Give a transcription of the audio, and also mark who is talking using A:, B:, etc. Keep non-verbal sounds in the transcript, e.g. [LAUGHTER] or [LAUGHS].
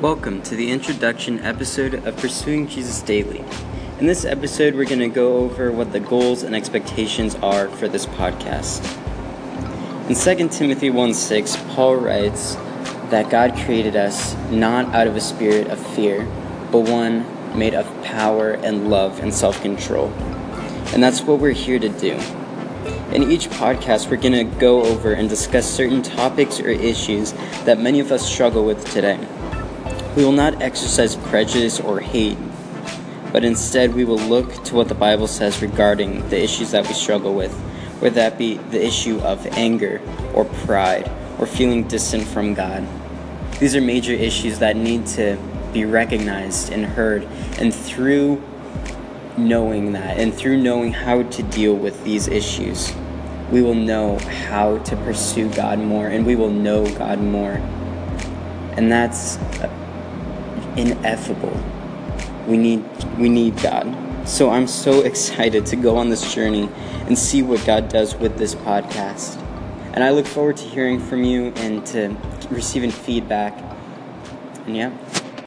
A: Welcome to the introduction episode of Pursuing Jesus Daily. In this episode, we're going to go over what the goals and expectations are for this podcast. In 2 Timothy 1 6, Paul writes that God created us not out of a spirit of fear, but one made of power and love and self control. And that's what we're here to do. In each podcast, we're going to go over and discuss certain topics or issues that many of us struggle with today. We will not exercise prejudice or hate, but instead we will look to what the Bible says regarding the issues that we struggle with, whether that be the issue of anger or pride or feeling distant from God. These are major issues that need to be recognized and heard, and through knowing that and through knowing how to deal with these issues, we will know how to pursue God more and we will know God more. And that's ineffable. We need we need God. So I'm so [LAUGHS] excited to go on this journey and see what God does with this podcast. And I look forward to hearing from you and to receiving feedback. And yeah.